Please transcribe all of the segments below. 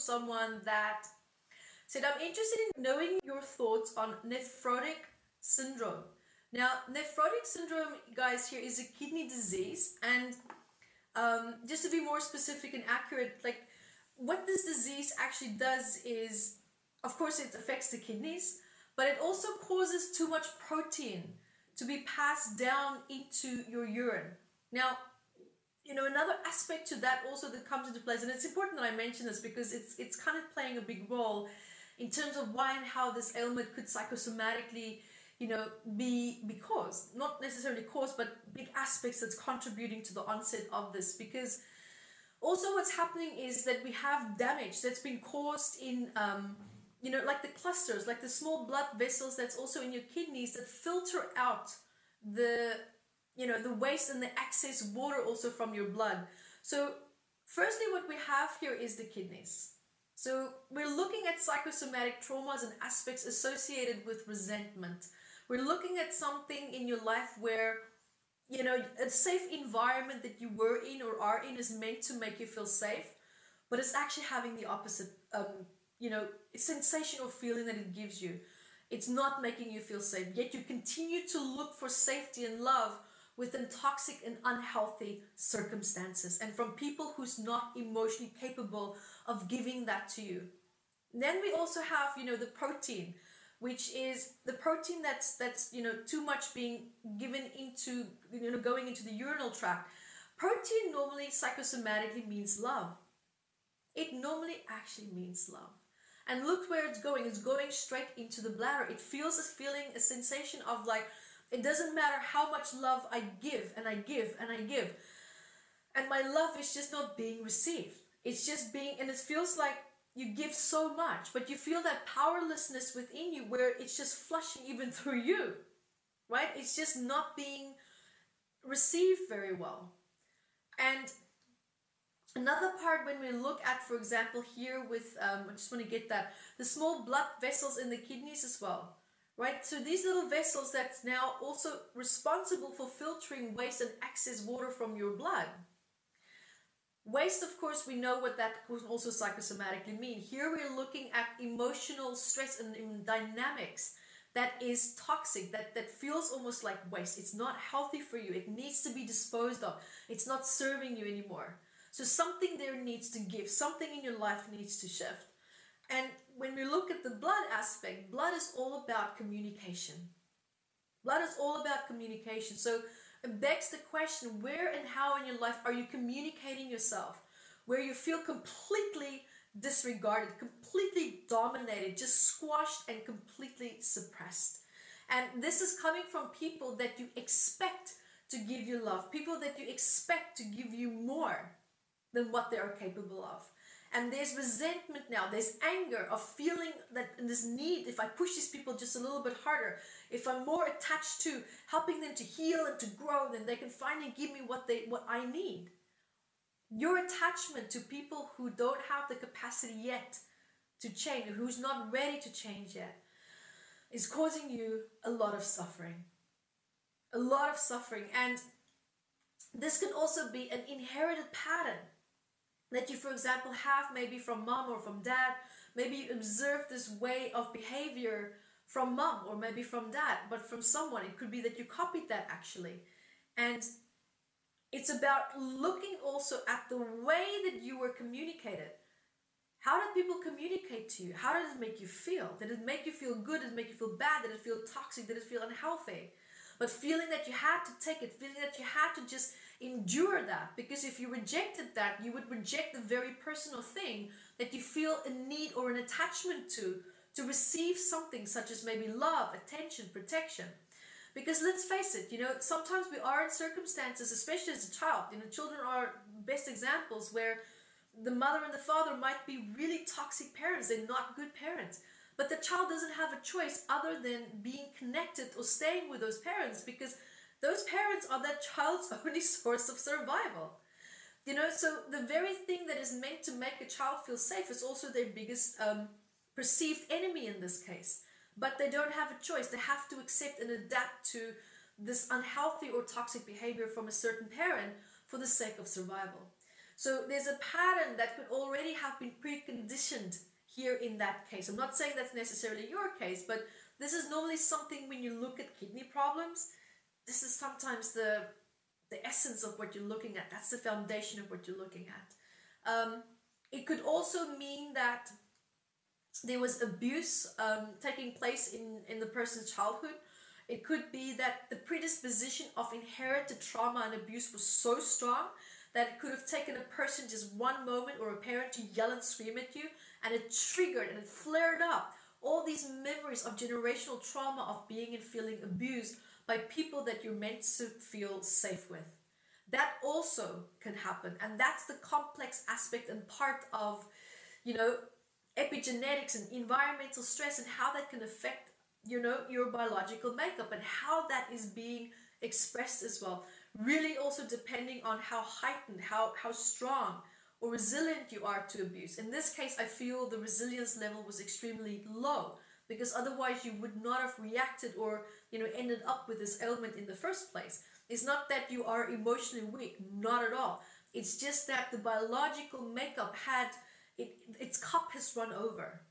someone that said, I'm interested in knowing your thoughts on nephrotic syndrome. Now, nephrotic syndrome, guys, here is a kidney disease. And um, just to be more specific and accurate, like what this disease actually does is, of course, it affects the kidneys, but it also causes too much protein to be passed down into your urine. Now, you know, another aspect to that also that comes into place, and it's important that I mention this because it's it's kind of playing a big role in terms of why and how this ailment could psychosomatically, you know, be be caused. Not necessarily caused, but big aspects that's contributing to the onset of this. Because also what's happening is that we have damage that's been caused in um, you know, like the clusters, like the small blood vessels that's also in your kidneys that filter out the you know the waste and the excess water also from your blood. So firstly what we have here is the kidneys. So we're looking at psychosomatic traumas and aspects associated with resentment. We're looking at something in your life where you know a safe environment that you were in or are in is meant to make you feel safe but it's actually having the opposite um, you know sensational feeling that it gives you. It's not making you feel safe. Yet you continue to look for safety and love within toxic and unhealthy circumstances and from people who's not emotionally capable of giving that to you. Then we also have, you know, the protein, which is the protein that's that's you know too much being given into you know going into the urinal tract. Protein normally psychosomatically means love. It normally actually means love. And look where it's going. It's going straight into the bladder. It feels a feeling, a sensation of like it doesn't matter how much love I give and I give and I give. And my love is just not being received. It's just being, and it feels like you give so much, but you feel that powerlessness within you where it's just flushing even through you, right? It's just not being received very well. And another part when we look at, for example, here with, um, I just want to get that, the small blood vessels in the kidneys as well right? So these little vessels that's now also responsible for filtering waste and excess water from your blood. Waste, of course, we know what that can also psychosomatically mean. Here we're looking at emotional stress and, dynamics that is toxic, that, that feels almost like waste. It's not healthy for you. It needs to be disposed of. It's not serving you anymore. So something there needs to give, something in your life needs to shift. And when we look at the blood aspect, blood is all about communication. Blood is all about communication. So it begs the question where and how in your life are you communicating yourself? Where you feel completely disregarded, completely dominated, just squashed and completely suppressed. And this is coming from people that you expect to give you love, people that you expect to give you more than what they are capable of. And there's resentment now, there's anger of feeling that this need, if I push these people just a little bit harder, if I'm more attached to helping them to heal and to grow, then they can finally give me what they what I need. Your attachment to people who don't have the capacity yet to change, who's not ready to change yet, is causing you a lot of suffering. A lot of suffering. And this can also be an inherited pattern that you, for example, have maybe from mom or from dad. Maybe you observe this way of behavior from mom or maybe from dad, but from someone. It could be that you copied that actually. And it's about looking also at the way that you were communicated. How did people communicate to you? How did it make you feel? Did it make you feel good? Did it make you feel bad? Did it feel toxic? Did it feel unhealthy? But feeling that you had to take it, feeling that you had to just endure that because if you rejected that, you would reject the very personal thing that you feel a need or an attachment to to receive something such as maybe love, attention, protection. Because let's face it, you know, sometimes we are in circumstances, especially as a child, you know, children are best examples where the mother and the father might be really toxic parents, they're not good parents. But the child doesn't have a choice other than being connected or staying with those parents because those parents are that child's only source of survival. You know, so the very thing that is meant to make a child feel safe is also their biggest um, perceived enemy in this case. But they don't have a choice. They have to accept and adapt to this unhealthy or toxic behavior from a certain parent for the sake of survival. So there's a pattern that could already have been preconditioned here in that case. I'm not saying that's necessarily your case, but this is normally something when you look at kidney problems, this is sometimes the the essence of what you're looking at. That's the foundation of what you're looking at. Um, it could also mean that there was abuse um, taking place in, in the person's childhood. It could be that the predisposition of inherited trauma and abuse was so strong that it could have taken a person just one moment or a parent to yell and scream at you and it triggered and it flared up all these memories of generational trauma of being and feeling abused by people that you're meant to feel safe with. That also can happen. And that's the complex aspect and part of, you know, epigenetics and environmental stress and how that can affect, you know, your biological makeup and how that is being expressed as well. Really also depending on how heightened, how how strong or resilient you are to abuse. In this case, I feel the resilience level was extremely low because otherwise you would not have reacted or you know ended up with this ailment in the first place. It's not that you are emotionally weak, not at all. It's just that the biological makeup had it, its cup has run over.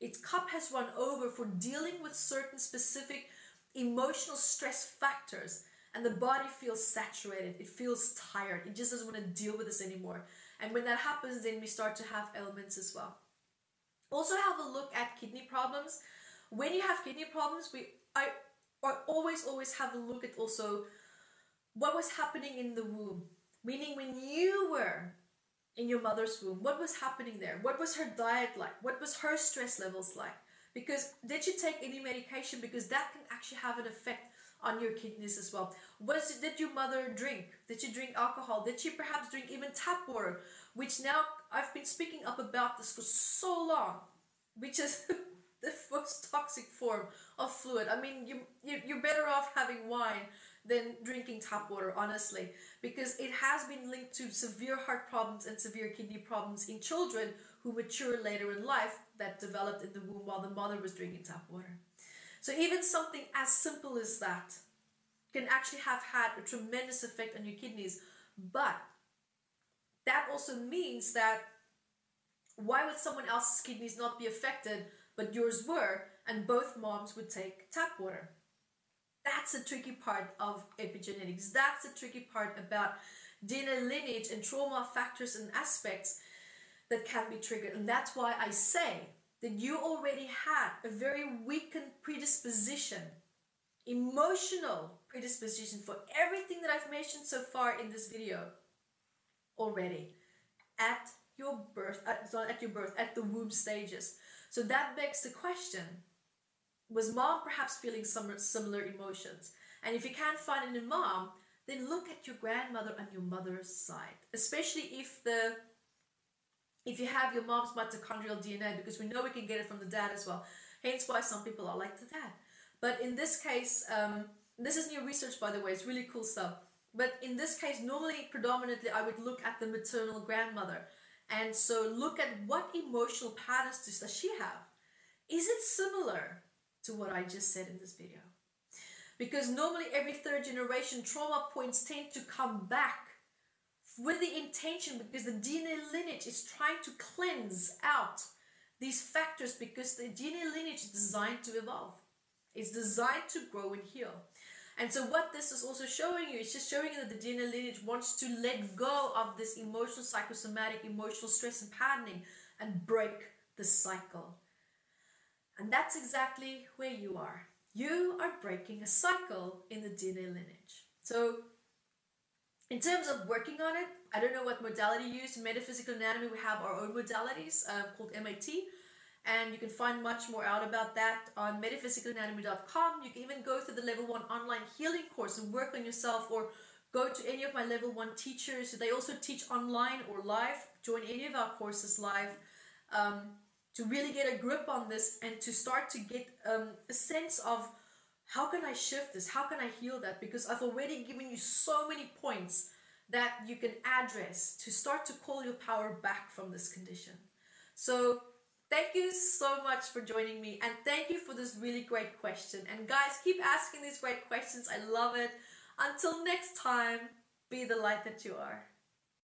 Its cup has run over for dealing with certain specific emotional stress factors and the body feels saturated it feels tired it just doesn't want to deal with this anymore and when that happens then we start to have ailments as well also have a look at kidney problems. When you have kidney problems we i, I always always have a look at also what was happening in the womb. Meaning when you were in your mother's womb what was happening there? What was her diet like? What was her stress levels like? Because did she take any medication? Because that can actually have an effect on your kidneys as well. Was did your mother drink? Did she drink alcohol? Did she perhaps drink even tap water which now i've been speaking up about this for so long which is the most toxic form of fluid i mean you, you you're better off having wine than drinking tap water, honestly, because it has been linked to severe heart problems and severe kidney problems in children who mature later in life that developed in the womb while the mother was drinking tap water. So, even something as simple as that can actually have had a tremendous effect on your kidneys. But that also means that why would someone else's kidneys not be affected, but yours were, and both moms would take tap water? That's the tricky part of epigenetics. That's the tricky part about DNA lineage and trauma factors and aspects that can be triggered. And that's why I say that you already had a very weakened predisposition, emotional predisposition for everything that I've mentioned so far in this video already at your birth, at, at your birth, at the womb stages. So that begs the question was mom perhaps feeling some similar emotions? And if you can't find it in mom, then look at your grandmother on your mother's side, especially if the if you have your mom's mitochondrial DNA, because we know we can get it from the dad as well. Hence why some people are like the dad. But in this case, um, this is new research by the way, it's really cool stuff. But in this case, normally predominantly I would look at the maternal grandmother. And so look at what emotional patterns does she have? Is it similar to what I just said in this video. Because normally every third generation trauma points tend to come back with the intention because the DNA lineage is trying to cleanse out these factors because the DNA lineage is designed to evolve. It's designed to grow and heal. And so what this is also showing you, it's just showing you that the DNA lineage wants to let go of this emotional, psychosomatic, emotional stress and patterning and break the cycle. And that's exactly where you are. You are breaking a cycle in the DNA lineage. So, in terms of working on it, I don't know what modality you use. In metaphysical anatomy, we have our own modalities uh, called MAT, and you can find much more out about that on metaphysicalanatomy.com. You can even go through the level one online healing course and work on yourself, or go to any of my level one teachers. They also teach online or live. Join any of our courses live. Um, to really get a grip on this and to start to get um, a sense of how can I shift this? How can I heal that? Because I've already given you so many points that you can address to start to call your power back from this condition. So, thank you so much for joining me and thank you for this really great question. And, guys, keep asking these great questions. I love it. Until next time, be the light that you are.